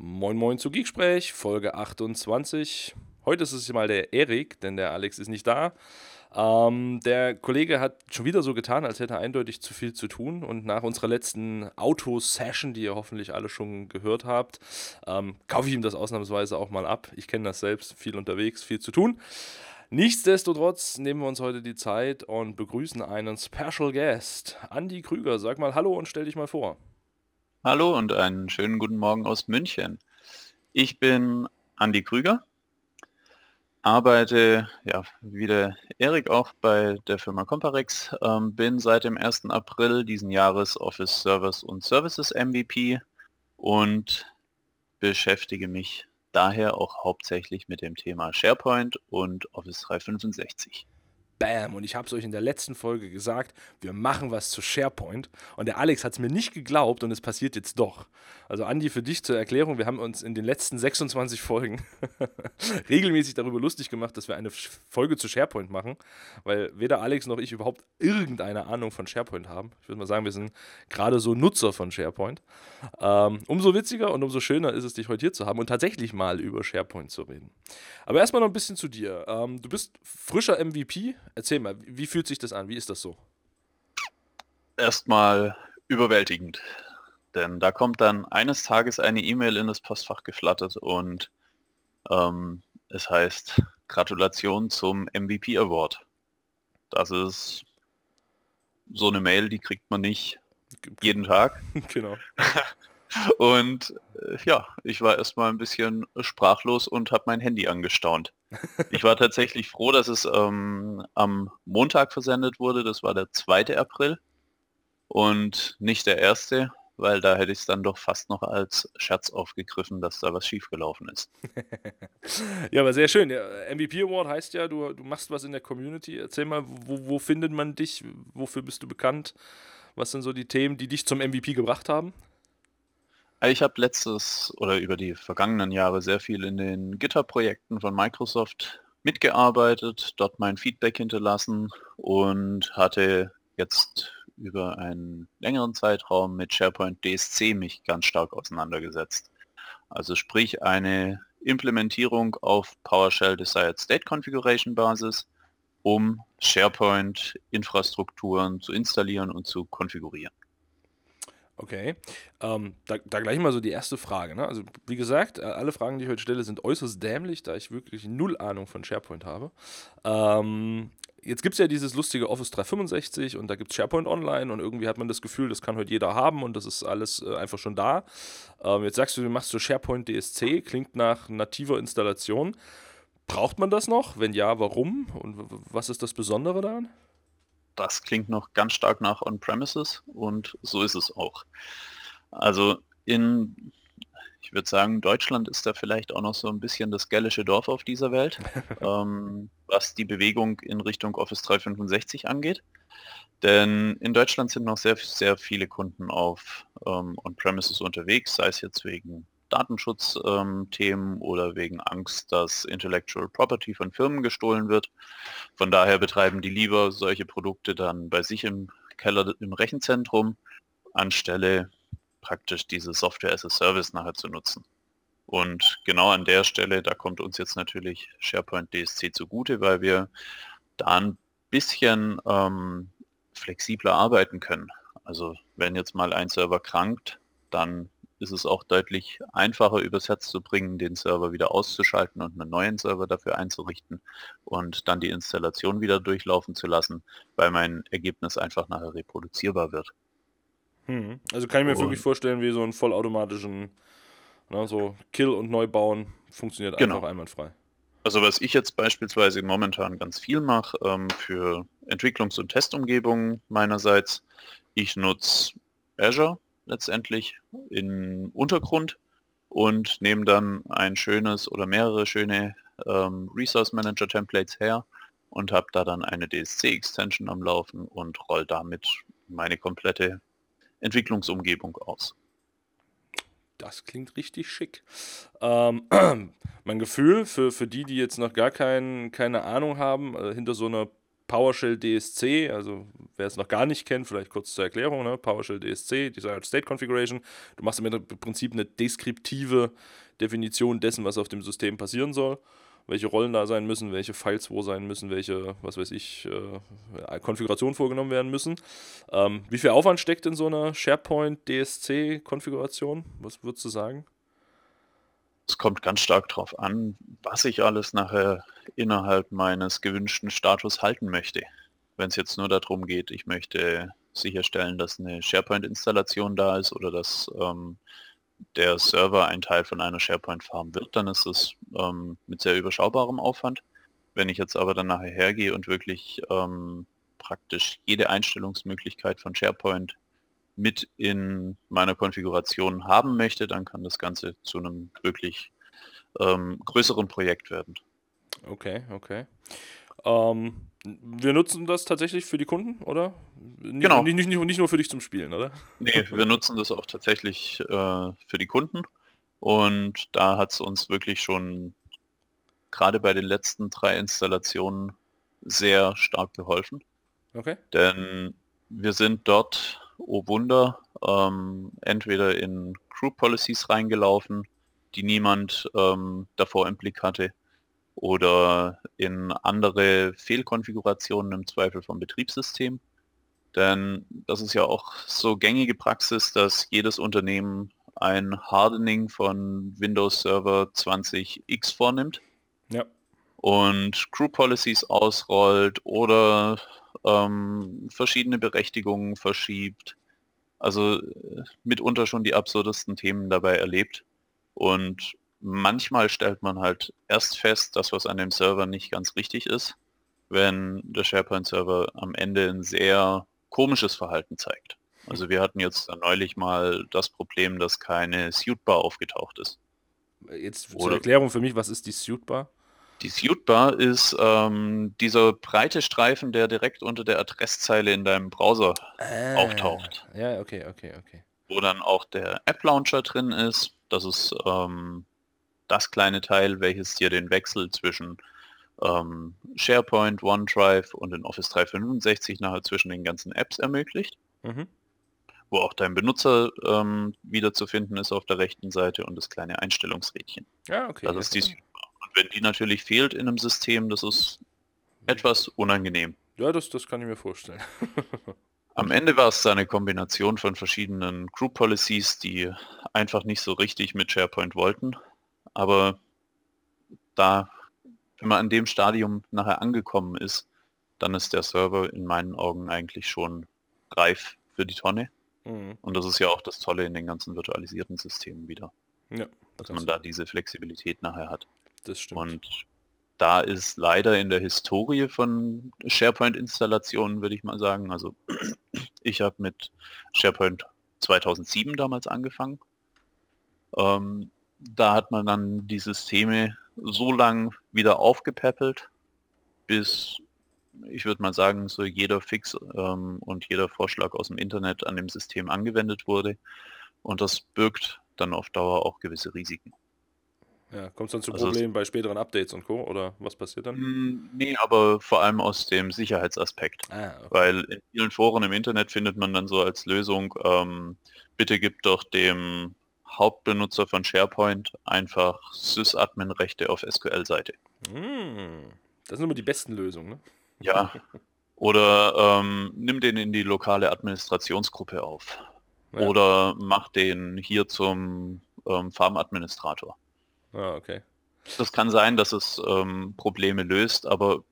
Moin Moin zu Geeksprech, Folge 28. Heute ist es mal der Erik, denn der Alex ist nicht da. Ähm, der Kollege hat schon wieder so getan, als hätte er eindeutig zu viel zu tun. Und nach unserer letzten Auto-Session, die ihr hoffentlich alle schon gehört habt, ähm, kaufe ich ihm das ausnahmsweise auch mal ab. Ich kenne das selbst, viel unterwegs, viel zu tun. Nichtsdestotrotz nehmen wir uns heute die Zeit und begrüßen einen Special Guest. Andy Krüger, sag mal Hallo und stell dich mal vor. Hallo und einen schönen guten Morgen aus München. Ich bin Andi Krüger, arbeite, ja, wie der Erik auch bei der Firma Comparex, ähm, bin seit dem 1. April diesen Jahres Office Servers und Services MVP und beschäftige mich daher auch hauptsächlich mit dem Thema SharePoint und Office 365. Bam. Und ich habe es euch in der letzten Folge gesagt, wir machen was zu SharePoint. Und der Alex hat es mir nicht geglaubt und es passiert jetzt doch. Also Andi, für dich zur Erklärung, wir haben uns in den letzten 26 Folgen regelmäßig darüber lustig gemacht, dass wir eine Folge zu SharePoint machen, weil weder Alex noch ich überhaupt irgendeine Ahnung von SharePoint haben. Ich würde mal sagen, wir sind gerade so Nutzer von SharePoint. Ähm, umso witziger und umso schöner ist es, dich heute hier zu haben und tatsächlich mal über SharePoint zu reden. Aber erstmal noch ein bisschen zu dir. Ähm, du bist frischer MVP, Erzähl mal, wie fühlt sich das an? Wie ist das so? Erstmal überwältigend. Denn da kommt dann eines Tages eine E-Mail in das Postfach geflattert und ähm, es heißt Gratulation zum MVP Award. Das ist so eine Mail, die kriegt man nicht jeden Tag. genau. Und äh, ja, ich war erstmal ein bisschen sprachlos und habe mein Handy angestaunt. Ich war tatsächlich froh, dass es ähm, am Montag versendet wurde. Das war der 2. April und nicht der erste, weil da hätte ich es dann doch fast noch als Scherz aufgegriffen, dass da was schiefgelaufen ist. ja, aber sehr schön. Der MVP Award heißt ja, du, du machst was in der Community. Erzähl mal, wo, wo findet man dich? Wofür bist du bekannt? Was sind so die Themen, die dich zum MVP gebracht haben? Ich habe letztes oder über die vergangenen Jahre sehr viel in den GitHub-Projekten von Microsoft mitgearbeitet, dort mein Feedback hinterlassen und hatte jetzt über einen längeren Zeitraum mit SharePoint DSC mich ganz stark auseinandergesetzt. Also sprich eine Implementierung auf PowerShell Desired State Configuration Basis, um SharePoint Infrastrukturen zu installieren und zu konfigurieren. Okay. Ähm, da, da, gleich mal so die erste Frage. Ne? Also, wie gesagt, äh, alle Fragen, die ich heute stelle, sind äußerst dämlich, da ich wirklich null Ahnung von SharePoint habe. Ähm, jetzt gibt es ja dieses lustige Office 365 und da gibt es SharePoint Online und irgendwie hat man das Gefühl, das kann heute jeder haben und das ist alles äh, einfach schon da. Ähm, jetzt sagst du, du machst so SharePoint DSC, klingt nach nativer Installation. Braucht man das noch? Wenn ja, warum? Und was ist das Besondere daran? Das klingt noch ganz stark nach On-Premises und so ist es auch. Also in, ich würde sagen, Deutschland ist da vielleicht auch noch so ein bisschen das gällische Dorf auf dieser Welt, ähm, was die Bewegung in Richtung Office 365 angeht. Denn in Deutschland sind noch sehr, sehr viele Kunden auf ähm, On-Premises unterwegs, sei es jetzt wegen Datenschutzthemen ähm, oder wegen Angst, dass Intellectual Property von Firmen gestohlen wird. Von daher betreiben die lieber solche Produkte dann bei sich im Keller im Rechenzentrum, anstelle praktisch diese Software as a Service nachher zu nutzen. Und genau an der Stelle, da kommt uns jetzt natürlich SharePoint DSC zugute, weil wir da ein bisschen ähm, flexibler arbeiten können. Also wenn jetzt mal ein Server krankt, dann ist es auch deutlich einfacher übers Herz zu bringen, den Server wieder auszuschalten und einen neuen Server dafür einzurichten und dann die Installation wieder durchlaufen zu lassen, weil mein Ergebnis einfach nachher reproduzierbar wird. Hm. Also kann ich mir und wirklich vorstellen, wie so einen vollautomatischen ne, so Kill und Neubauen funktioniert genau. einfach einwandfrei. Also was ich jetzt beispielsweise momentan ganz viel mache ähm, für Entwicklungs- und Testumgebungen meinerseits, ich nutze Azure letztendlich im Untergrund und nehme dann ein schönes oder mehrere schöne ähm, Resource Manager Templates her und habe da dann eine DSC-Extension am Laufen und roll damit meine komplette Entwicklungsumgebung aus. Das klingt richtig schick. Ähm, mein Gefühl für, für die, die jetzt noch gar kein, keine Ahnung haben, äh, hinter so einer PowerShell DSC, also wer es noch gar nicht kennt, vielleicht kurz zur Erklärung, ne? PowerShell DSC, Desired State Configuration. Du machst im Prinzip eine deskriptive Definition dessen, was auf dem System passieren soll welche Rollen da sein müssen, welche Files wo sein müssen, welche, was weiß ich, äh, Konfigurationen vorgenommen werden müssen. Ähm, wie viel Aufwand steckt in so einer SharePoint DSC-Konfiguration? Was würdest du sagen? Es kommt ganz stark darauf an, was ich alles nachher innerhalb meines gewünschten Status halten möchte. Wenn es jetzt nur darum geht, ich möchte sicherstellen, dass eine SharePoint-Installation da ist oder dass ähm, der Server ein Teil von einer SharePoint-Farm wird, dann ist es ähm, mit sehr überschaubarem Aufwand. Wenn ich jetzt aber dann nachher hergehe und wirklich ähm, praktisch jede Einstellungsmöglichkeit von SharePoint mit in meiner Konfiguration haben möchte, dann kann das Ganze zu einem wirklich ähm, größeren Projekt werden. Okay, okay. Ähm, wir nutzen das tatsächlich für die Kunden, oder? Nicht, genau. Nicht, nicht, nicht, nur für dich zum Spielen, oder? Nee, wir nutzen das auch tatsächlich äh, für die Kunden. Und da hat es uns wirklich schon gerade bei den letzten drei Installationen sehr stark geholfen. Okay. Denn wir sind dort, oh Wunder, ähm, entweder in Group Policies reingelaufen, die niemand ähm, davor im Blick hatte, oder in andere Fehlkonfigurationen im Zweifel vom Betriebssystem. Denn das ist ja auch so gängige Praxis, dass jedes Unternehmen ein Hardening von Windows Server 20X vornimmt. Ja. Und Group Policies ausrollt oder ähm, verschiedene Berechtigungen verschiebt. Also äh, mitunter schon die absurdesten Themen dabei erlebt. Und manchmal stellt man halt erst fest, dass was an dem Server nicht ganz richtig ist, wenn der SharePoint-Server am Ende ein sehr komisches Verhalten zeigt. Also wir hatten jetzt neulich mal das Problem, dass keine Suitebar aufgetaucht ist. Jetzt zur Oder Erklärung für mich, was ist die Suitebar? Die Suitebar ist ähm, dieser breite Streifen, der direkt unter der Adresszeile in deinem Browser ah, auftaucht. Ja, okay, okay, okay. Wo dann auch der App Launcher drin ist. Das ist ähm, das kleine Teil, welches dir den Wechsel zwischen ähm, SharePoint, OneDrive und in Office 365 nachher zwischen den ganzen Apps ermöglicht. Mhm. Wo auch dein Benutzer ähm, wiederzufinden ist auf der rechten Seite und das kleine Einstellungsrädchen. Ja, okay. Das ist die wenn die natürlich fehlt in einem System, das ist etwas unangenehm. Ja, das, das kann ich mir vorstellen. Am Ende war es eine Kombination von verschiedenen Group Policies, die einfach nicht so richtig mit SharePoint wollten. Aber da, wenn man an dem Stadium nachher angekommen ist, dann ist der Server in meinen Augen eigentlich schon reif für die Tonne. Mhm. Und das ist ja auch das Tolle in den ganzen virtualisierten Systemen wieder. Ja, dass man da diese Flexibilität nachher hat. Das stimmt. Und da ist leider in der Historie von SharePoint-Installationen, würde ich mal sagen, also ich habe mit SharePoint 2007 damals angefangen. Ähm, da hat man dann die Systeme so lang wieder aufgepäppelt, bis ich würde mal sagen, so jeder Fix ähm, und jeder Vorschlag aus dem Internet an dem System angewendet wurde. Und das birgt dann auf Dauer auch gewisse Risiken. Ja, kommt es dann zu also Problemen bei späteren Updates und Co. oder was passiert dann? Hm, nee, aber vor allem aus dem Sicherheitsaspekt. Ah, okay. Weil in vielen Foren im Internet findet man dann so als Lösung, ähm, bitte gib doch dem Hauptbenutzer von SharePoint einfach Sysadmin-Rechte auf SQL-Seite. Hm, das sind immer die besten Lösungen, ne? Ja. Oder ähm, nimm den in die lokale Administrationsgruppe auf. Ja. Oder mach den hier zum ähm, Farm-Administrator. Ah, okay. Das kann sein, dass es ähm, Probleme löst, aber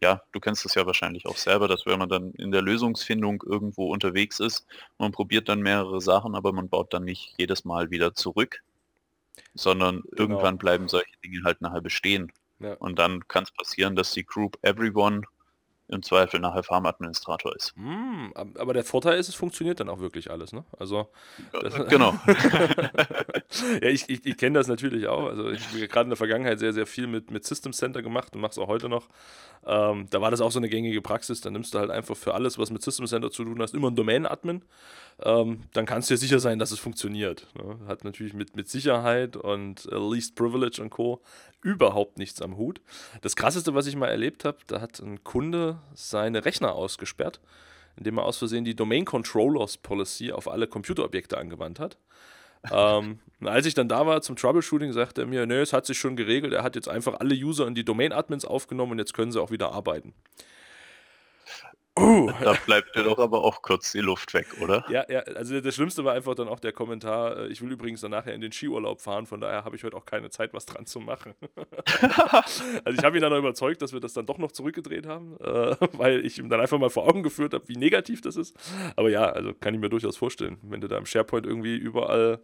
ja, du kennst es ja wahrscheinlich auch selber, dass wenn man dann in der Lösungsfindung irgendwo unterwegs ist, man probiert dann mehrere Sachen, aber man baut dann nicht jedes Mal wieder zurück, sondern genau. irgendwann bleiben solche Dinge halt nachher bestehen. Ja. Und dann kann es passieren, dass die Group Everyone im Zweifel nachher Farmadministrator ist. Mm, aber der Vorteil ist, es funktioniert dann auch wirklich alles, ne? Also genau. ja, ich, ich, ich kenne das natürlich auch. Also ich habe gerade in der Vergangenheit sehr, sehr viel mit, mit System Center gemacht und mache es auch heute noch. Ähm, da war das auch so eine gängige Praxis. Da nimmst du halt einfach für alles, was mit System Center zu tun hast, immer einen Domain-Admin. Ähm, dann kannst du dir sicher sein, dass es funktioniert. Ne? Hat natürlich mit, mit Sicherheit und äh, Least Privilege und Co. überhaupt nichts am Hut. Das Krasseste, was ich mal erlebt habe, da hat ein Kunde seine Rechner ausgesperrt, indem er aus Versehen die Domain Controllers Policy auf alle Computerobjekte angewandt hat ähm, als ich dann da war zum Troubleshooting, sagte er mir, nö, es hat sich schon geregelt, er hat jetzt einfach alle User in die Domain-Admins aufgenommen und jetzt können sie auch wieder arbeiten. Uh. Da bleibt dir doch aber auch kurz die Luft weg, oder? Ja, ja, also das Schlimmste war einfach dann auch der Kommentar, äh, ich will übrigens dann nachher in den Skiurlaub fahren, von daher habe ich heute auch keine Zeit, was dran zu machen. also ich habe ihn dann auch überzeugt, dass wir das dann doch noch zurückgedreht haben, äh, weil ich ihm dann einfach mal vor Augen geführt habe, wie negativ das ist. Aber ja, also kann ich mir durchaus vorstellen, wenn du da im SharePoint irgendwie überall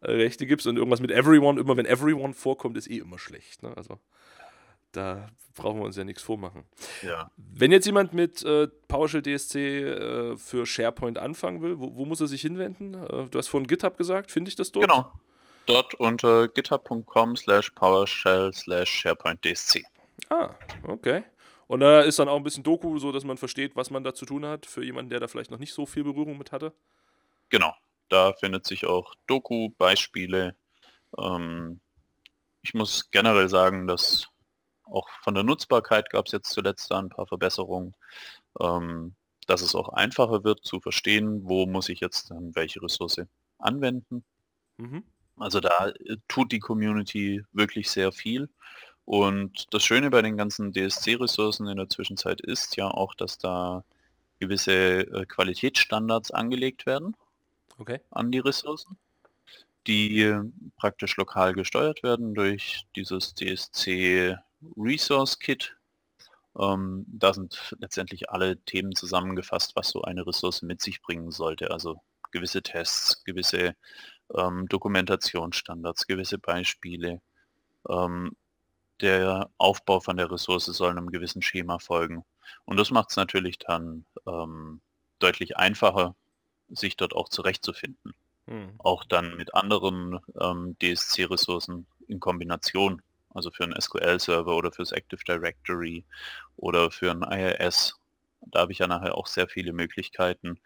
äh, Rechte gibst und irgendwas mit Everyone, immer wenn Everyone vorkommt, ist eh immer schlecht. Ne? Also da brauchen wir uns ja nichts vormachen. Ja. Wenn jetzt jemand mit äh, PowerShell DSC äh, für SharePoint anfangen will, wo, wo muss er sich hinwenden? Äh, du hast vorhin GitHub gesagt, finde ich das dort? Genau. Dort unter github.com slash PowerShell slash SharePoint DSC. Ah, okay. Und da ist dann auch ein bisschen Doku, so dass man versteht, was man da zu tun hat, für jemanden, der da vielleicht noch nicht so viel Berührung mit hatte. Genau. Da findet sich auch Doku, Beispiele. Ähm, ich muss generell sagen, dass auch von der Nutzbarkeit gab es jetzt zuletzt da ein paar Verbesserungen, ähm, dass es auch einfacher wird zu verstehen, wo muss ich jetzt dann welche Ressource anwenden. Mhm. Also da äh, tut die Community wirklich sehr viel. Und das Schöne bei den ganzen DSC-Ressourcen in der Zwischenzeit ist ja auch, dass da gewisse äh, Qualitätsstandards angelegt werden okay. an die Ressourcen, die äh, praktisch lokal gesteuert werden durch dieses DSC Resource Kit. Ähm, da sind letztendlich alle Themen zusammengefasst, was so eine Ressource mit sich bringen sollte. Also gewisse Tests, gewisse ähm, Dokumentationsstandards, gewisse Beispiele. Ähm, der Aufbau von der Ressource soll einem gewissen Schema folgen. Und das macht es natürlich dann ähm, deutlich einfacher, sich dort auch zurechtzufinden. Hm. Auch dann mit anderen ähm, DSC-Ressourcen in Kombination also für einen SQL-Server oder fürs Active Directory oder für ein IIS. Da habe ich ja nachher auch sehr viele Möglichkeiten,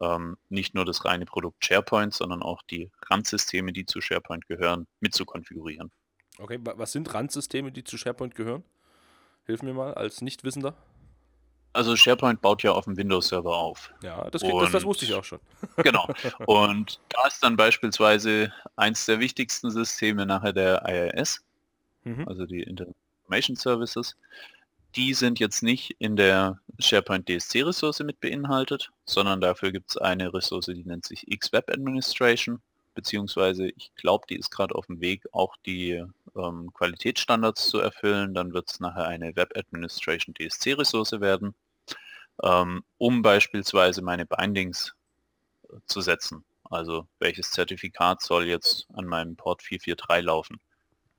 ähm, nicht nur das reine Produkt SharePoint, sondern auch die Randsysteme, die zu SharePoint gehören, mit zu konfigurieren. Okay, was sind Randsysteme, die zu SharePoint gehören? Hilf mir mal als Nichtwissender. Also SharePoint baut ja auf dem Windows-Server auf. Ja, das, das, das, wusste ich auch schon. genau. Und da ist dann beispielsweise eins der wichtigsten Systeme nachher der IIS mhm. also die Information Services, die sind jetzt nicht in der SharePoint DSC-Ressource mit beinhaltet, sondern dafür gibt es eine Ressource, die nennt sich X-Web Administration, beziehungsweise ich glaube, die ist gerade auf dem Weg, auch die ähm, Qualitätsstandards zu erfüllen. Dann wird es nachher eine Web Administration DSC-Ressource werden, ähm, um beispielsweise meine Bindings äh, zu setzen. Also welches Zertifikat soll jetzt an meinem Port 443 laufen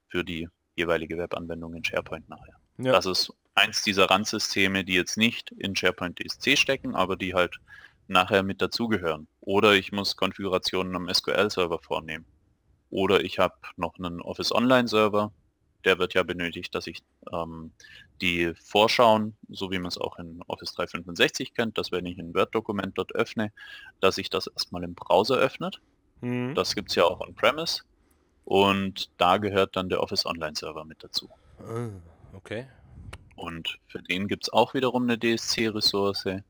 für die jeweilige Webanwendung in SharePoint nachher. Ja. Das ist eins dieser Randsysteme, die jetzt nicht in SharePoint DSC stecken, aber die halt nachher mit dazugehören. Oder ich muss Konfigurationen am SQL-Server vornehmen. Oder ich habe noch einen Office Online-Server, der wird ja benötigt, dass ich ähm, die Vorschauen, so wie man es auch in Office 365 kennt, dass wenn ich ein Word-Dokument dort öffne, dass ich das erstmal im Browser öffnet. Mhm. Das gibt es ja auch on-premise. Und da gehört dann der Office Online Server mit dazu. Ah, okay. Und für den gibt es auch wiederum eine DSC-Ressource.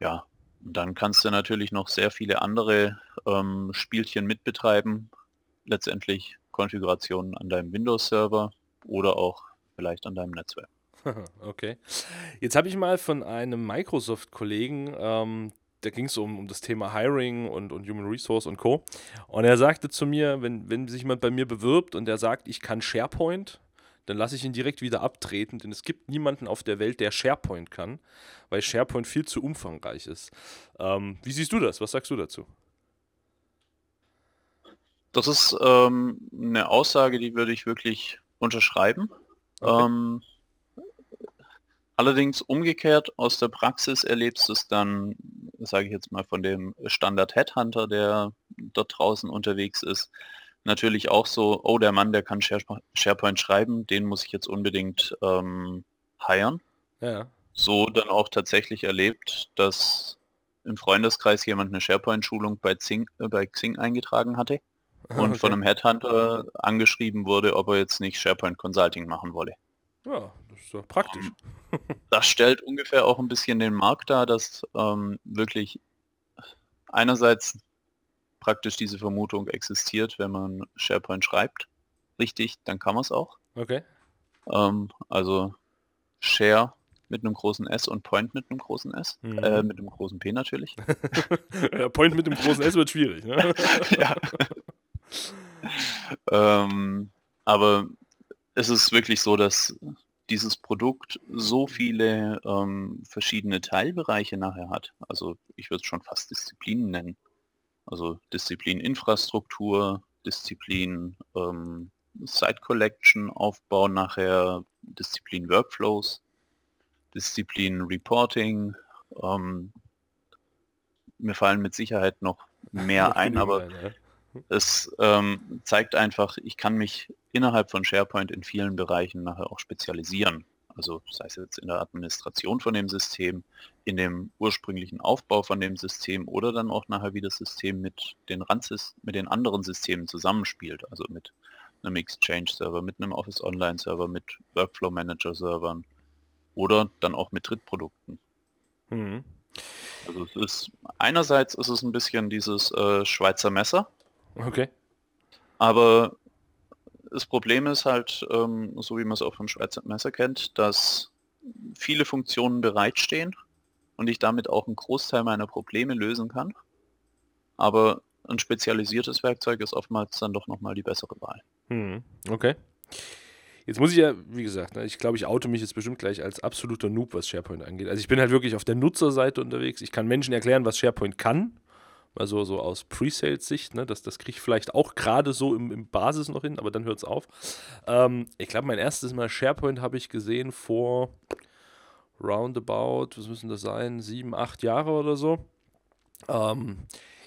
Ja, und dann kannst du natürlich noch sehr viele andere ähm, Spielchen mitbetreiben. Letztendlich Konfigurationen an deinem Windows-Server oder auch vielleicht an deinem Netzwerk. Okay. Jetzt habe ich mal von einem Microsoft-Kollegen ähm, da ging es um, um das Thema Hiring und, und Human Resource und Co. Und er sagte zu mir, wenn, wenn sich jemand bei mir bewirbt und der sagt, ich kann SharePoint, dann lasse ich ihn direkt wieder abtreten, denn es gibt niemanden auf der Welt, der SharePoint kann, weil SharePoint viel zu umfangreich ist. Ähm, wie siehst du das? Was sagst du dazu? Das ist ähm, eine Aussage, die würde ich wirklich unterschreiben. Okay. Ähm, allerdings umgekehrt aus der Praxis erlebst du es dann sage ich jetzt mal, von dem Standard Headhunter, der dort draußen unterwegs ist, natürlich auch so, oh, der Mann, der kann SharePoint schreiben, den muss ich jetzt unbedingt ähm, hiren. Ja. So dann auch tatsächlich erlebt, dass im Freundeskreis jemand eine SharePoint-Schulung bei, Xing, äh, bei Xing eingetragen hatte und okay. von einem Headhunter angeschrieben wurde, ob er jetzt nicht SharePoint Consulting machen wolle. Ja, ist ja praktisch. Um, das stellt ungefähr auch ein bisschen den Markt dar, dass ähm, wirklich einerseits praktisch diese Vermutung existiert, wenn man SharePoint schreibt. Richtig, dann kann man es auch. Okay. Ähm, also Share mit einem großen S und Point mit einem großen S. Mhm. Äh, mit einem großen P natürlich. ja, Point mit einem großen S wird schwierig. Ne? ja. ähm, aber es ist wirklich so, dass dieses Produkt so viele ähm, verschiedene Teilbereiche nachher hat. Also ich würde es schon fast Disziplinen nennen. Also Disziplin Infrastruktur, Disziplin ähm, Site Collection Aufbau nachher, Disziplin Workflows, Disziplin Reporting. Ähm, mir fallen mit Sicherheit noch mehr ein, aber es ähm, zeigt einfach, ich kann mich innerhalb von SharePoint in vielen Bereichen nachher auch spezialisieren. Also sei es jetzt in der Administration von dem System, in dem ursprünglichen Aufbau von dem System oder dann auch nachher wie das System mit den Randsys mit den anderen Systemen zusammenspielt, also mit einem Exchange-Server, mit einem Office Online-Server, mit Workflow Manager-Servern oder dann auch mit Drittprodukten. Mhm. Also es ist einerseits ist es ein bisschen dieses äh, Schweizer Messer. Okay. Aber das Problem ist halt, ähm, so wie man es auch vom Schweizer Messer kennt, dass viele Funktionen bereitstehen und ich damit auch einen Großteil meiner Probleme lösen kann. Aber ein spezialisiertes Werkzeug ist oftmals dann doch nochmal die bessere Wahl. Hm, okay. Jetzt muss ich ja, wie gesagt, ne, ich glaube, ich oute mich jetzt bestimmt gleich als absoluter Noob, was SharePoint angeht. Also ich bin halt wirklich auf der Nutzerseite unterwegs. Ich kann Menschen erklären, was SharePoint kann also so aus Pre-Sales-Sicht, ne, das, das kriege ich vielleicht auch gerade so im, im, Basis noch hin, aber dann hört es auf. Ähm, ich glaube, mein erstes Mal SharePoint habe ich gesehen vor roundabout, was müssen das sein, sieben, acht Jahre oder so. Ähm,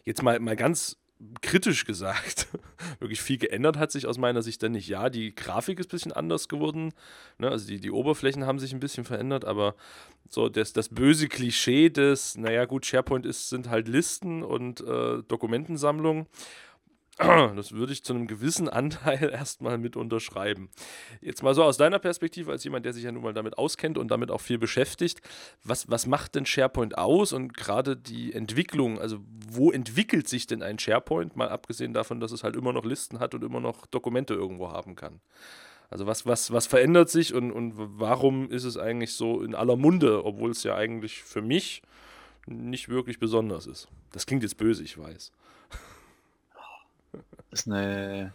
jetzt mal, mal ganz kritisch gesagt, wirklich viel geändert hat sich aus meiner Sicht dann nicht. Ja, die Grafik ist ein bisschen anders geworden, ne? also die, die Oberflächen haben sich ein bisschen verändert, aber so das, das böse Klischee des, naja gut, SharePoint ist, sind halt Listen und äh, Dokumentensammlungen das würde ich zu einem gewissen Anteil erstmal mit unterschreiben. Jetzt mal so aus deiner Perspektive, als jemand, der sich ja nun mal damit auskennt und damit auch viel beschäftigt, was, was macht denn SharePoint aus und gerade die Entwicklung, also wo entwickelt sich denn ein SharePoint, mal abgesehen davon, dass es halt immer noch Listen hat und immer noch Dokumente irgendwo haben kann? Also was, was, was verändert sich und, und warum ist es eigentlich so in aller Munde, obwohl es ja eigentlich für mich nicht wirklich besonders ist? Das klingt jetzt böse, ich weiß ist eine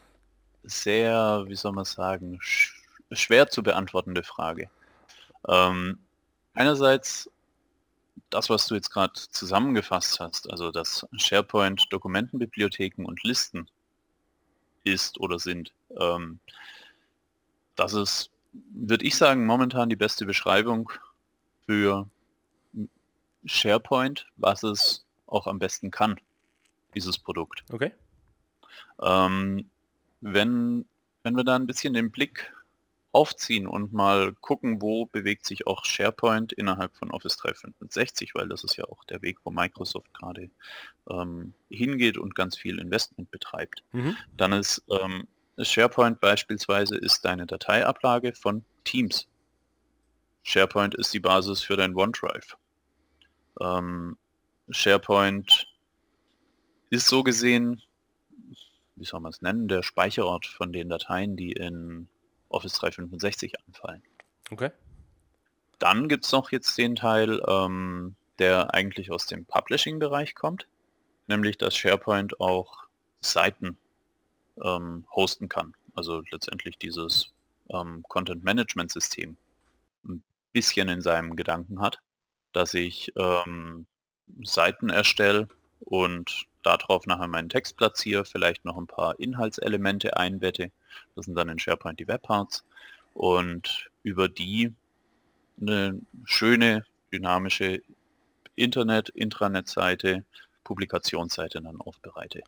sehr, wie soll man sagen, sch schwer zu beantwortende Frage. Ähm, einerseits das, was du jetzt gerade zusammengefasst hast, also dass SharePoint Dokumentenbibliotheken und Listen ist oder sind, ähm, das ist, würde ich sagen, momentan die beste Beschreibung für SharePoint, was es auch am besten kann, dieses Produkt. Okay. Ähm, wenn, wenn wir da ein bisschen den Blick aufziehen und mal gucken, wo bewegt sich auch SharePoint innerhalb von Office 365, weil das ist ja auch der Weg, wo Microsoft gerade ähm, hingeht und ganz viel Investment betreibt. Mhm. Dann ist ähm, SharePoint beispielsweise ist deine Dateiablage von Teams. SharePoint ist die Basis für dein OneDrive. Ähm, SharePoint ist so gesehen wie soll man es nennen, der Speicherort von den Dateien, die in Office 365 anfallen. Okay. Dann gibt es noch jetzt den Teil, ähm, der eigentlich aus dem Publishing-Bereich kommt, nämlich dass SharePoint auch Seiten ähm, hosten kann. Also letztendlich dieses ähm, Content-Management-System ein bisschen in seinem Gedanken hat, dass ich ähm, Seiten erstelle und darauf nachher meinen Text platziere, vielleicht noch ein paar Inhaltselemente einbette. Das sind dann in SharePoint die Webparts und über die eine schöne, dynamische Internet-Intranet-Seite, Publikationsseite dann aufbereite.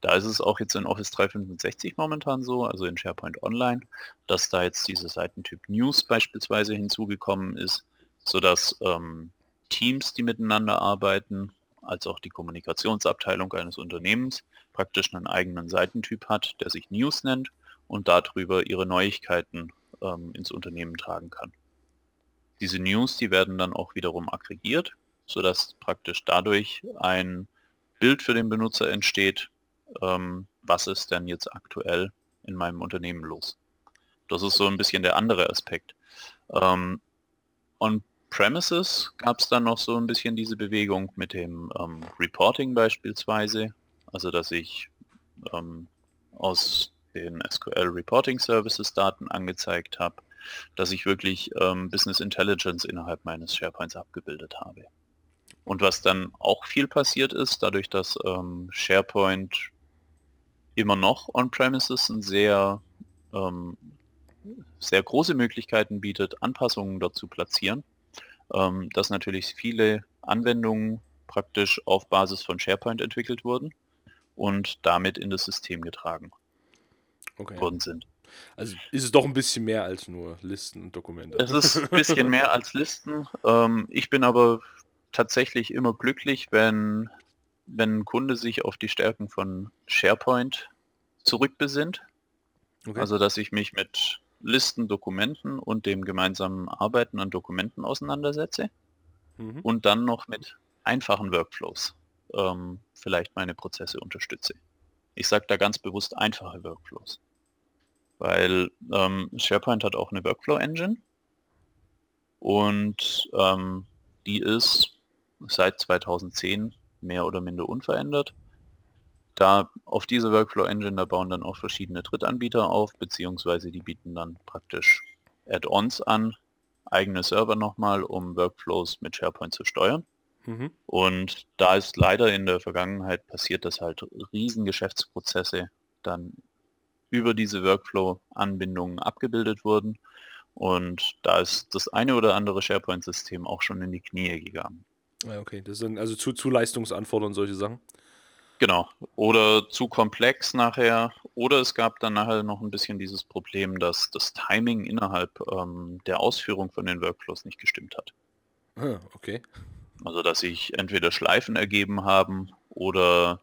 Da ist es auch jetzt in Office 365 momentan so, also in SharePoint Online, dass da jetzt dieser Seitentyp News beispielsweise hinzugekommen ist, sodass ähm, Teams, die miteinander arbeiten, als auch die Kommunikationsabteilung eines Unternehmens praktisch einen eigenen Seitentyp hat, der sich News nennt und darüber ihre Neuigkeiten ähm, ins Unternehmen tragen kann. Diese News, die werden dann auch wiederum aggregiert, sodass praktisch dadurch ein Bild für den Benutzer entsteht, ähm, was ist denn jetzt aktuell in meinem Unternehmen los. Das ist so ein bisschen der andere Aspekt. Ähm, On-Premises gab es dann noch so ein bisschen diese Bewegung mit dem ähm, Reporting beispielsweise, also dass ich ähm, aus den SQL Reporting Services Daten angezeigt habe, dass ich wirklich ähm, Business Intelligence innerhalb meines SharePoints abgebildet habe. Und was dann auch viel passiert ist, dadurch, dass ähm, SharePoint immer noch on-premises ein sehr, ähm, sehr große Möglichkeiten bietet, Anpassungen dort zu platzieren, ähm, dass natürlich viele Anwendungen praktisch auf Basis von SharePoint entwickelt wurden und damit in das System getragen okay. worden sind. Also ist es doch ein bisschen mehr als nur Listen und Dokumente. Es ist ein bisschen mehr als Listen. Ähm, ich bin aber tatsächlich immer glücklich, wenn, wenn ein Kunde sich auf die Stärken von SharePoint zurückbesinnt. Okay. Also dass ich mich mit Listen, Dokumenten und dem gemeinsamen Arbeiten an Dokumenten auseinandersetze mhm. und dann noch mit einfachen Workflows ähm, vielleicht meine Prozesse unterstütze. Ich sage da ganz bewusst einfache Workflows, weil ähm, SharePoint hat auch eine Workflow-Engine und ähm, die ist seit 2010 mehr oder minder unverändert. Da auf diese Workflow Engine, da bauen dann auch verschiedene Drittanbieter auf, beziehungsweise die bieten dann praktisch Add-ons an, eigene Server nochmal, um Workflows mit SharePoint zu steuern. Mhm. Und da ist leider in der Vergangenheit passiert, dass halt riesen Geschäftsprozesse dann über diese Workflow-Anbindungen abgebildet wurden. Und da ist das eine oder andere SharePoint-System auch schon in die Knie gegangen. Ja, okay. Das sind also zu, zu Leistungsanforderungen solche Sachen. Genau. Oder zu komplex nachher. Oder es gab dann nachher noch ein bisschen dieses Problem, dass das Timing innerhalb ähm, der Ausführung von den Workflows nicht gestimmt hat. Ah, okay. Also dass sich entweder Schleifen ergeben haben oder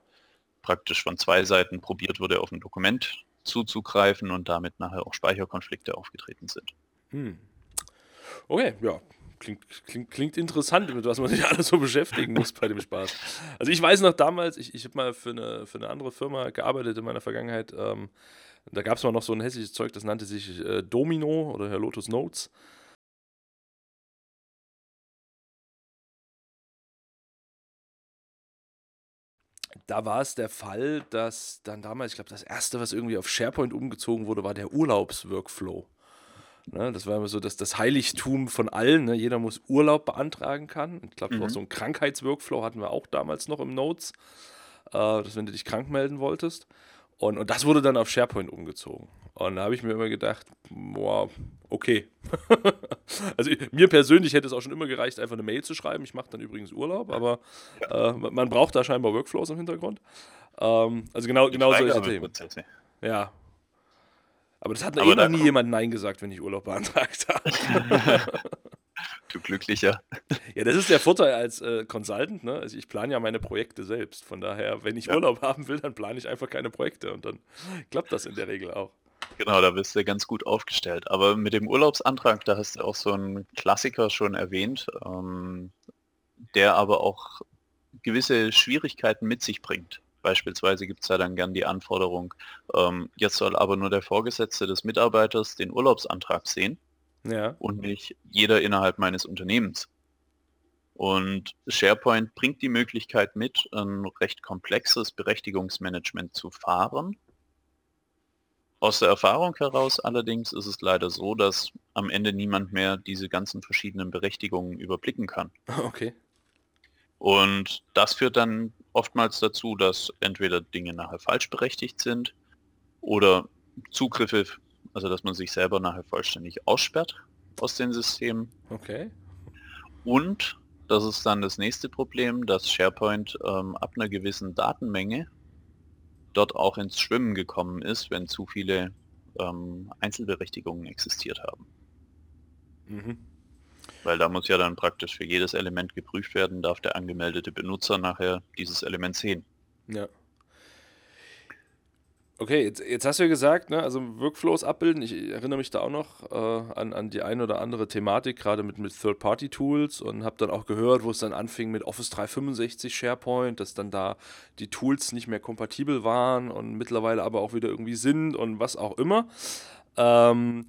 praktisch von zwei Seiten probiert wurde, auf ein Dokument zuzugreifen und damit nachher auch Speicherkonflikte aufgetreten sind. Hm. Okay, ja, klingt, klingt, klingt interessant, mit was man sich alles so beschäftigen muss bei dem Spaß. Also ich weiß noch damals, ich, ich habe mal für eine, für eine andere Firma gearbeitet in meiner Vergangenheit. Ähm, da gab es mal noch so ein hässliches Zeug, das nannte sich äh, Domino oder Herr Lotus Notes. Da war es der Fall, dass dann damals, ich glaube, das erste, was irgendwie auf SharePoint umgezogen wurde, war der Urlaubsworkflow. Ne, das war immer so das, das Heiligtum von allen. Ne? Jeder muss Urlaub beantragen kann. Ich glaube, mhm. so ein Krankheitsworkflow hatten wir auch damals noch im Notes, äh, dass wenn du dich krank melden wolltest. Und, und das wurde dann auf SharePoint umgezogen. Und da habe ich mir immer gedacht, boah, okay. also mir persönlich hätte es auch schon immer gereicht, einfach eine Mail zu schreiben. Ich mache dann übrigens Urlaub, aber äh, man braucht da scheinbar Workflows im Hintergrund. Ähm, also genau, genau solche Themen. Ja, aber das hat noch eh noch nie jemand Nein gesagt, wenn ich Urlaub beantragt habe. du Glücklicher. Ja, das ist der Vorteil als äh, Consultant. Ne? Also ich plane ja meine Projekte selbst. Von daher, wenn ich ja. Urlaub haben will, dann plane ich einfach keine Projekte und dann klappt das in der Regel auch. Genau, da bist du ganz gut aufgestellt. Aber mit dem Urlaubsantrag, da hast du auch so einen Klassiker schon erwähnt, ähm, der aber auch gewisse Schwierigkeiten mit sich bringt. Beispielsweise gibt es ja dann gern die Anforderung, ähm, jetzt soll aber nur der Vorgesetzte des Mitarbeiters den Urlaubsantrag sehen ja. und nicht jeder innerhalb meines Unternehmens. Und SharePoint bringt die Möglichkeit mit, ein recht komplexes Berechtigungsmanagement zu fahren. Aus der Erfahrung heraus allerdings ist es leider so, dass am Ende niemand mehr diese ganzen verschiedenen Berechtigungen überblicken kann. Okay. Und das führt dann oftmals dazu, dass entweder Dinge nachher falsch berechtigt sind oder Zugriffe, also dass man sich selber nachher vollständig aussperrt aus den Systemen. Okay. Und das ist dann das nächste Problem, dass SharePoint ähm, ab einer gewissen Datenmenge dort auch ins Schwimmen gekommen ist, wenn zu viele ähm, Einzelberechtigungen existiert haben. Mhm. Weil da muss ja dann praktisch für jedes Element geprüft werden, darf der angemeldete Benutzer nachher dieses Element sehen. Ja. Okay, jetzt, jetzt hast du ja gesagt, ne, also Workflows abbilden. Ich erinnere mich da auch noch äh, an, an die ein oder andere Thematik, gerade mit, mit Third-Party-Tools und habe dann auch gehört, wo es dann anfing mit Office 365 SharePoint, dass dann da die Tools nicht mehr kompatibel waren und mittlerweile aber auch wieder irgendwie sind und was auch immer. Ähm,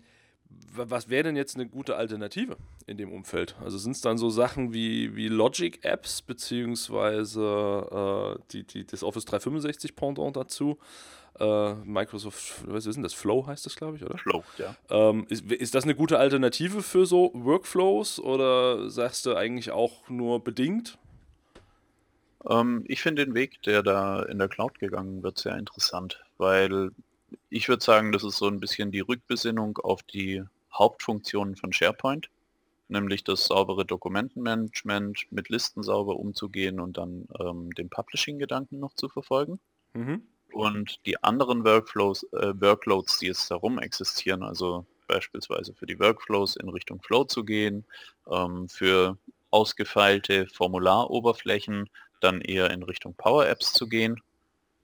was wäre denn jetzt eine gute Alternative in dem Umfeld? Also sind es dann so Sachen wie, wie Logic-Apps, beziehungsweise äh, die, die, das Office 365 Pendant dazu? Äh, Microsoft, was ist denn das? Flow heißt das, glaube ich, oder? Flow, ja. Ähm, ist, ist das eine gute Alternative für so Workflows oder sagst du eigentlich auch nur bedingt? Ähm, ich finde den Weg, der da in der Cloud gegangen wird, sehr interessant, weil ich würde sagen, das ist so ein bisschen die Rückbesinnung auf die Hauptfunktionen von SharePoint, nämlich das saubere Dokumentenmanagement, mit Listen sauber umzugehen und dann ähm, den Publishing-Gedanken noch zu verfolgen. Mhm. Und die anderen Workflows, äh, Workloads, die jetzt darum existieren, also beispielsweise für die Workflows in Richtung Flow zu gehen, ähm, für ausgefeilte Formularoberflächen dann eher in Richtung Power Apps zu gehen.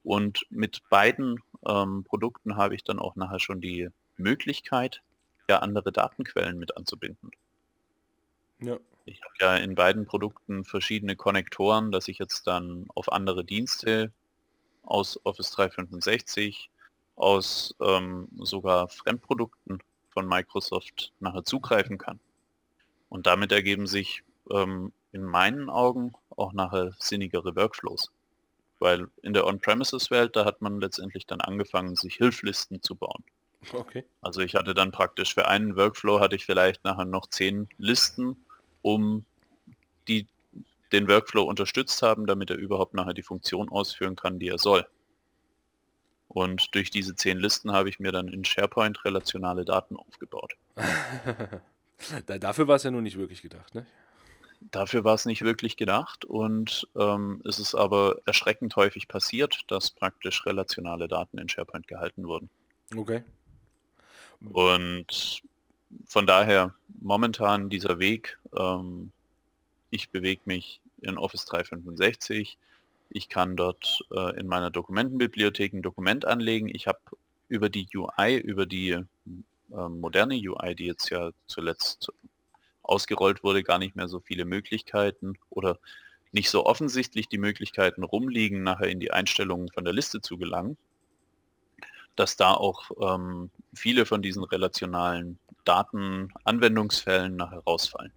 Und mit beiden ähm, Produkten habe ich dann auch nachher schon die Möglichkeit, ja andere Datenquellen mit anzubinden. Ja. Ich habe ja in beiden Produkten verschiedene Konnektoren, dass ich jetzt dann auf andere Dienste aus Office 365, aus ähm, sogar Fremdprodukten von Microsoft nachher zugreifen kann. Und damit ergeben sich ähm, in meinen Augen auch nachher sinnigere Workflows. Weil in der On-Premises-Welt, da hat man letztendlich dann angefangen, sich Hilflisten zu bauen. Okay. Also ich hatte dann praktisch für einen Workflow hatte ich vielleicht nachher noch zehn Listen, um die den Workflow unterstützt haben, damit er überhaupt nachher die Funktion ausführen kann, die er soll. Und durch diese zehn Listen habe ich mir dann in SharePoint relationale Daten aufgebaut. Dafür war es ja nun nicht wirklich gedacht, ne? Dafür war es nicht wirklich gedacht und ähm, es ist aber erschreckend häufig passiert, dass praktisch relationale Daten in SharePoint gehalten wurden. Okay. Und von daher momentan dieser Weg, ähm, ich bewege mich in Office 365, ich kann dort äh, in meiner Dokumentenbibliothek ein Dokument anlegen, ich habe über die UI, über die äh, moderne UI, die jetzt ja zuletzt ausgerollt wurde, gar nicht mehr so viele Möglichkeiten oder nicht so offensichtlich die Möglichkeiten rumliegen, nachher in die Einstellungen von der Liste zu gelangen dass da auch ähm, viele von diesen relationalen Datenanwendungsfällen nachher rausfallen.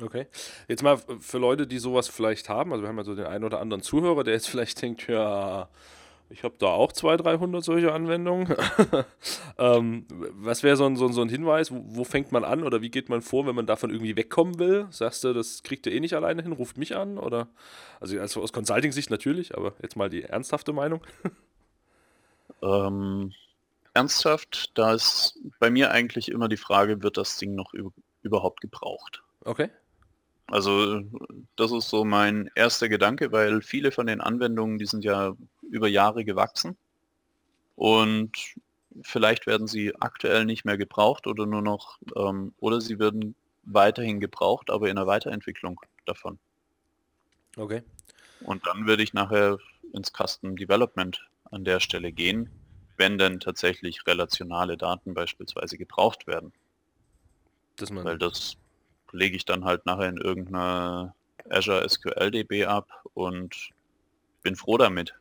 Okay. Jetzt mal für Leute, die sowas vielleicht haben, also wir haben ja so den einen oder anderen Zuhörer, der jetzt vielleicht denkt, ja, ich habe da auch 200, 300 solche Anwendungen. ähm, was wäre so ein, so, so ein Hinweis? Wo, wo, fängt man an oder wie geht man vor, wenn man davon irgendwie wegkommen will? Sagst du, das kriegt ihr eh nicht alleine hin, ruft mich an? Oder also, also aus Consulting-Sicht natürlich, aber jetzt mal die ernsthafte Meinung. Ähm, ernsthaft, da ist bei mir eigentlich immer die Frage, wird das Ding noch überhaupt gebraucht? Okay. Also das ist so mein erster Gedanke, weil viele von den Anwendungen, die sind ja über Jahre gewachsen und vielleicht werden sie aktuell nicht mehr gebraucht oder nur noch, ähm, oder sie werden weiterhin gebraucht, aber in der Weiterentwicklung davon. Okay. Und dann würde ich nachher ins Custom Development an der Stelle gehen, wenn denn tatsächlich relationale Daten beispielsweise gebraucht werden. Das Weil das lege ich dann halt nachher in irgendeiner Azure SQL DB ab und bin froh damit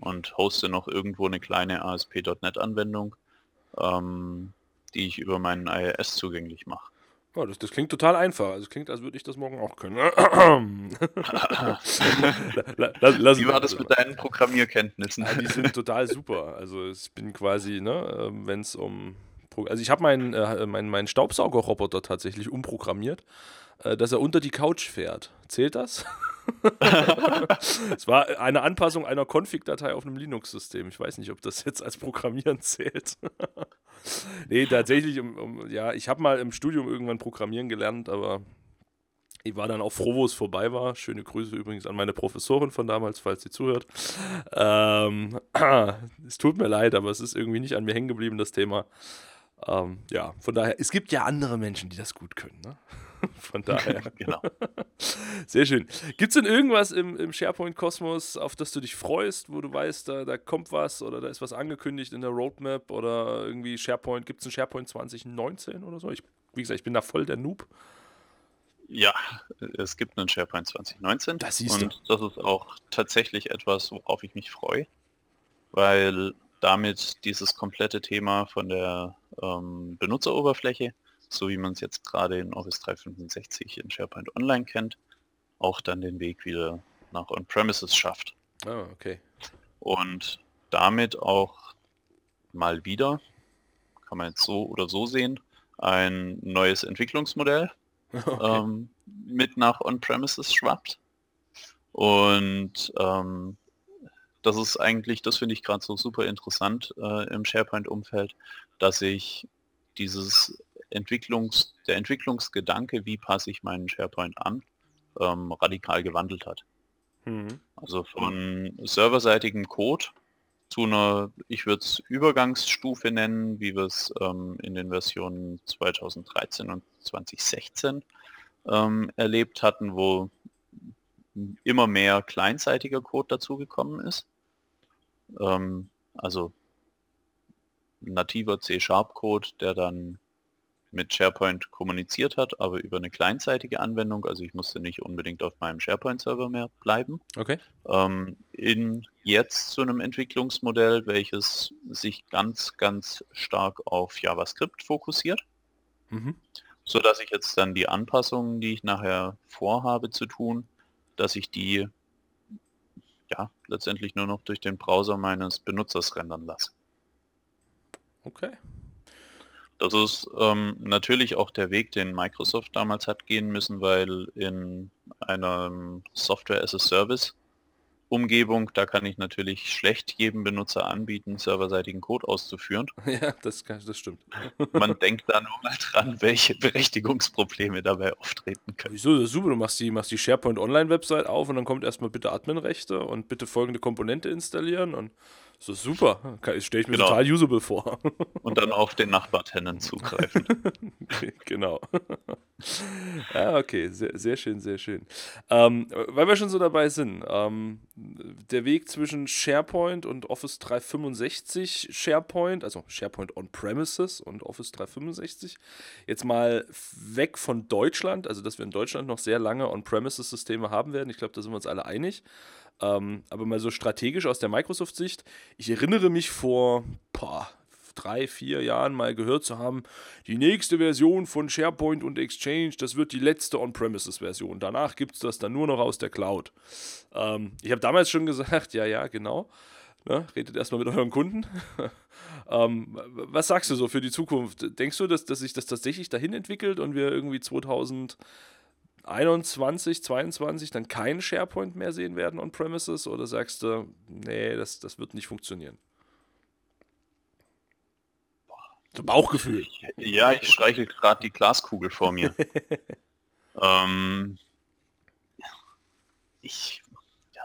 und hoste noch irgendwo eine kleine ASP.NET Anwendung, ähm, die ich über meinen IIS zugänglich mache. Oh, das, das, klingt total einfach. Also klingt, als würde ich das morgen auch können. lass, Wie war das mit deinen Programmierkenntnissen? Ja, die sind total super. Also ich bin quasi, ne, ähm, wenn es um also ich habe meinen, äh, meinen, meinen Staubsaugerroboter tatsächlich umprogrammiert, äh, dass er unter die Couch fährt. Zählt das? Es war eine Anpassung einer Config-Datei auf einem Linux-System. Ich weiß nicht, ob das jetzt als Programmieren zählt. nee, tatsächlich, um, um, ja, ich habe mal im Studium irgendwann Programmieren gelernt, aber Ich war dann auch froh, wo es vorbei war. Schöne Grüße übrigens an meine Professorin von damals, falls sie zuhört. Ähm, es tut mir leid, aber es ist irgendwie nicht an mir hängen geblieben, das Thema. Ähm, ja, von daher, es gibt ja andere Menschen, die das gut können. Ne? Von daher. genau. Sehr schön. Gibt es denn irgendwas im, im SharePoint-Kosmos, auf das du dich freust, wo du weißt, da, da kommt was oder da ist was angekündigt in der Roadmap oder irgendwie SharePoint? Gibt es ein SharePoint 2019 oder so? Ich, wie gesagt, ich bin da voll der Noob. Ja, es gibt einen SharePoint 2019 das siehst und das ist auch tatsächlich etwas, worauf ich mich freue, weil damit dieses komplette Thema von der ähm, Benutzeroberfläche, so wie man es jetzt gerade in Office 365 in SharePoint Online kennt, auch dann den Weg wieder nach On-Premises schafft. Ah, okay. Und damit auch mal wieder, kann man jetzt so oder so sehen, ein neues Entwicklungsmodell okay. ähm, mit nach On-Premises schwappt. Und ähm, das ist eigentlich, das finde ich gerade so super interessant äh, im SharePoint-Umfeld, dass ich dieses Entwicklungs, der Entwicklungsgedanke, wie passe ich meinen SharePoint an, ähm, radikal gewandelt hat. Mhm. Also von serverseitigem Code zu einer, ich würde es Übergangsstufe nennen, wie wir es ähm, in den Versionen 2013 und 2016 ähm, erlebt hatten, wo immer mehr kleinseitiger Code dazugekommen ist. Ähm, also nativer C-Sharp-Code, der dann mit SharePoint kommuniziert hat, aber über eine kleinseitige Anwendung. Also ich musste nicht unbedingt auf meinem SharePoint-Server mehr bleiben. Okay. Ähm, in jetzt zu einem Entwicklungsmodell, welches sich ganz, ganz stark auf JavaScript fokussiert. Mhm. So dass ich jetzt dann die Anpassungen, die ich nachher vorhabe zu tun, dass ich die ja letztendlich nur noch durch den Browser meines Benutzers rendern lasse. Okay. Das ist ähm, natürlich auch der Weg, den Microsoft damals hat gehen müssen, weil in einer Software as a Service Umgebung, da kann ich natürlich schlecht jedem Benutzer anbieten, serverseitigen Code auszuführen. Ja, das, kann, das stimmt. Man denkt da nur mal dran, welche Berechtigungsprobleme dabei auftreten können. Wieso, das ist super, du machst die, machst die SharePoint Online-Website auf und dann kommt erstmal bitte Adminrechte und bitte folgende Komponente installieren und das ist super. Stelle ich mir genau. total usable vor. Und dann auf den Nachbartenant zugreifen. genau. ja, okay, sehr, sehr schön, sehr schön. Ähm, weil wir schon so dabei sind, ähm, der Weg zwischen SharePoint und Office 365 SharePoint, also SharePoint On-Premises und Office 365, jetzt mal weg von Deutschland, also dass wir in Deutschland noch sehr lange On-Premises-Systeme haben werden. Ich glaube, da sind wir uns alle einig. Ähm, aber mal so strategisch aus der Microsoft-Sicht, ich erinnere mich vor boah, drei, vier Jahren mal gehört zu haben, die nächste Version von SharePoint und Exchange, das wird die letzte On-Premises-Version. Danach gibt es das dann nur noch aus der Cloud. Ähm, ich habe damals schon gesagt, ja, ja, genau. Ne, redet erstmal mit euren Kunden. ähm, was sagst du so für die Zukunft? Denkst du, dass, dass sich das tatsächlich dahin entwickelt und wir irgendwie 2000 21, 22 dann keinen SharePoint mehr sehen werden on-premises oder sagst du, nee, das, das wird nicht funktionieren? So Bauchgefühl. Ja, ich streiche gerade die Glaskugel vor mir. ähm, ich ja,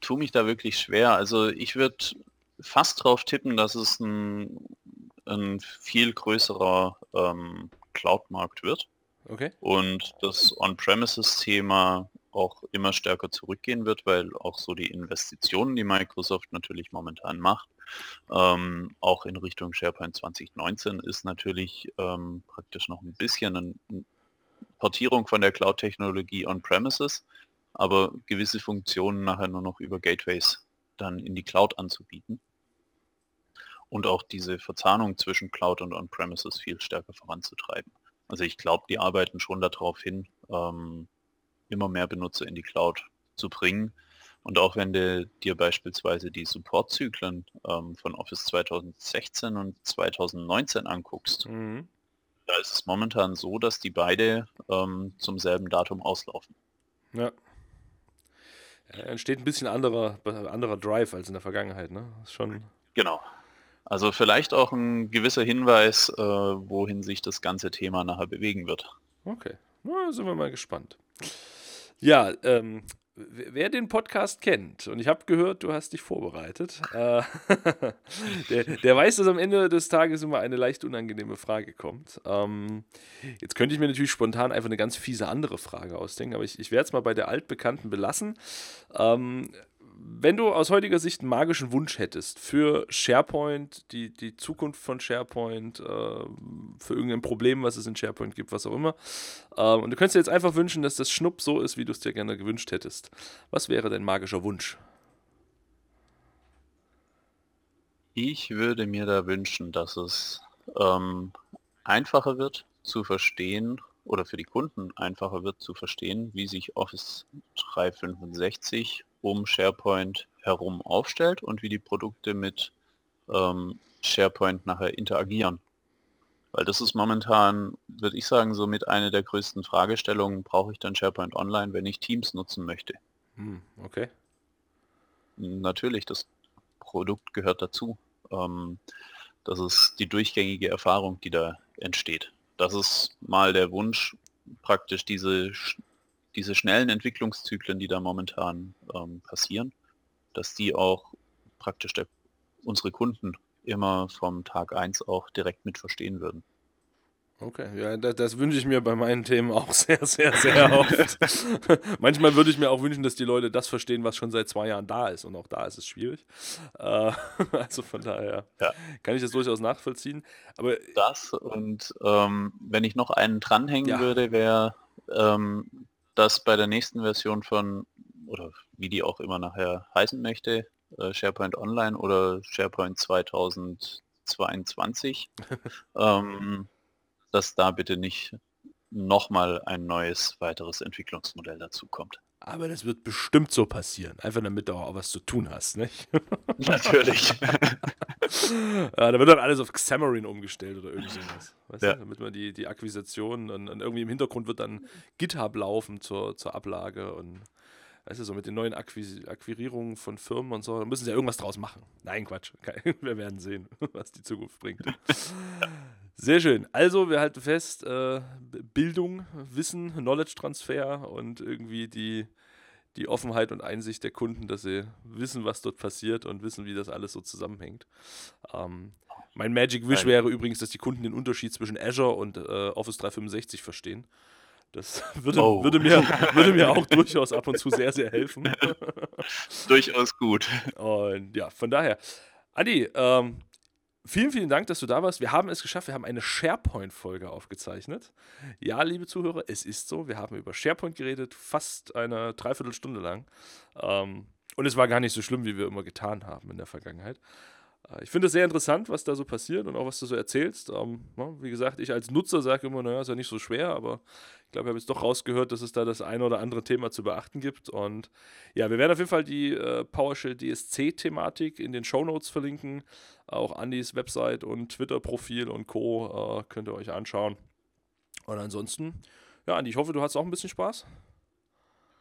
tue mich da wirklich schwer. Also ich würde fast drauf tippen, dass es ein, ein viel größerer ähm, Cloud-Markt wird. Okay. Und das On-Premises-Thema auch immer stärker zurückgehen wird, weil auch so die Investitionen, die Microsoft natürlich momentan macht, ähm, auch in Richtung SharePoint 2019 ist natürlich ähm, praktisch noch ein bisschen eine Portierung von der Cloud-Technologie on-premises, aber gewisse Funktionen nachher nur noch über Gateways dann in die Cloud anzubieten und auch diese Verzahnung zwischen Cloud und On-Premises viel stärker voranzutreiben. Also ich glaube, die arbeiten schon darauf hin, ähm, immer mehr Benutzer in die Cloud zu bringen. Und auch wenn du dir beispielsweise die Supportzyklen ähm, von Office 2016 und 2019 anguckst, mhm. da ist es momentan so, dass die beide ähm, zum selben Datum auslaufen. Ja. ja. Entsteht ein bisschen anderer, anderer Drive als in der Vergangenheit, ne? Ist schon. Genau. Also vielleicht auch ein gewisser Hinweis, äh, wohin sich das ganze Thema nachher bewegen wird. Okay, na, sind wir mal gespannt. Ja, ähm, wer den Podcast kennt, und ich habe gehört, du hast dich vorbereitet, äh, der, der, weiß, dass am Ende des Tages immer eine leicht unangenehme Frage kommt. Ähm, jetzt könnte ich mir natürlich spontan einfach eine ganz fiese andere Frage ausdenken, aber ich, ich werde es mal bei der altbekannten belassen. Ähm, wenn du aus heutiger Sicht einen magischen Wunsch hättest für SharePoint, die, die Zukunft von SharePoint, äh, für irgendein Problem, was es in SharePoint gibt, was auch immer, äh, und du könntest dir jetzt einfach wünschen, dass das Schnupp so ist, wie du es dir gerne gewünscht hättest, was wäre dein magischer Wunsch? Ich würde mir da wünschen, dass es ähm, einfacher wird zu verstehen oder für die Kunden einfacher wird zu verstehen, wie sich Office 365 um SharePoint herum aufstellt und wie die Produkte mit ähm, SharePoint nachher interagieren. Weil das ist momentan, würde ich sagen, somit eine der größten Fragestellungen, brauche ich dann SharePoint Online, wenn ich Teams nutzen möchte? Hm, okay. Natürlich, das Produkt gehört dazu. Ähm, das ist die durchgängige Erfahrung, die da entsteht. Das ist mal der Wunsch, praktisch diese diese schnellen Entwicklungszyklen, die da momentan ähm, passieren, dass die auch praktisch der, unsere Kunden immer vom Tag 1 auch direkt mit verstehen würden. Okay, ja, das, das, wünsche ich mir bei meinen Themen auch sehr, sehr, sehr oft. Manchmal würde ich mir auch wünschen, dass die Leute das verstehen, was schon seit zwei Jahren da ist. Und auch da ist es schwierig. Äh, also von daher ja. kann ich das durchaus nachvollziehen. Aber das und ähm, wenn ich noch einen dranhängen ja. würde, wäre ähm, dass bei der nächsten Version von, oder wie die auch immer nachher heißen möchte, äh, SharePoint Online oder SharePoint 2022, ähm, dass da bitte nicht nochmal ein neues weiteres Entwicklungsmodell dazu kommt. Aber das wird bestimmt so passieren. Einfach damit du auch was zu tun hast, nicht? Natürlich. ja, da wird dann alles auf Xamarin umgestellt oder irgendwas. Weißt ja. du? Damit man die, die Akquisition und, und, irgendwie im Hintergrund wird dann GitHub laufen zur, zur Ablage und weißt du, so mit den neuen Akquis Akquirierungen von Firmen und so, da müssen sie ja irgendwas draus machen. Nein, Quatsch. Wir werden sehen, was die Zukunft bringt. Sehr schön. Also, wir halten fest, äh, Bildung, Wissen, Knowledge-Transfer und irgendwie die, die Offenheit und Einsicht der Kunden, dass sie wissen, was dort passiert und wissen, wie das alles so zusammenhängt. Ähm, mein Magic Wish wäre übrigens, dass die Kunden den Unterschied zwischen Azure und äh, Office 365 verstehen. Das würde, oh. würde, mir, würde mir auch durchaus ab und zu sehr, sehr helfen. durchaus gut. Und ja, von daher. Adi, ähm, Vielen, vielen Dank, dass du da warst. Wir haben es geschafft. Wir haben eine SharePoint-Folge aufgezeichnet. Ja, liebe Zuhörer, es ist so. Wir haben über SharePoint geredet, fast eine Dreiviertelstunde lang. Ähm, und es war gar nicht so schlimm, wie wir immer getan haben in der Vergangenheit. Äh, ich finde es sehr interessant, was da so passiert und auch was du so erzählst. Ähm, wie gesagt, ich als Nutzer sage immer, naja, ist ja nicht so schwer, aber ich glaube, ich habe jetzt doch rausgehört, dass es da das eine oder andere Thema zu beachten gibt. Und ja, wir werden auf jeden Fall die äh, PowerShell DSC-Thematik in den Show Notes verlinken. Auch Andys Website und Twitter-Profil und Co. Äh, könnt ihr euch anschauen. Und ansonsten, ja, Andi, ich hoffe, du hast auch ein bisschen Spaß.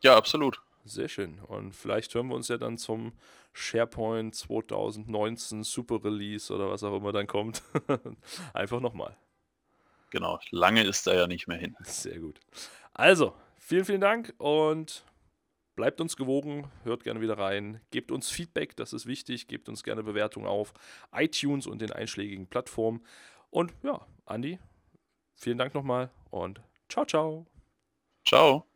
Ja, absolut. Sehr schön. Und vielleicht hören wir uns ja dann zum SharePoint 2019 Super Release oder was auch immer dann kommt. Einfach nochmal. Genau, lange ist da ja nicht mehr hin. Sehr gut. Also, vielen, vielen Dank und bleibt uns gewogen, hört gerne wieder rein, gebt uns Feedback, das ist wichtig, gebt uns gerne Bewertungen auf iTunes und den einschlägigen Plattformen. Und ja, Andi, vielen Dank nochmal und ciao, ciao. Ciao.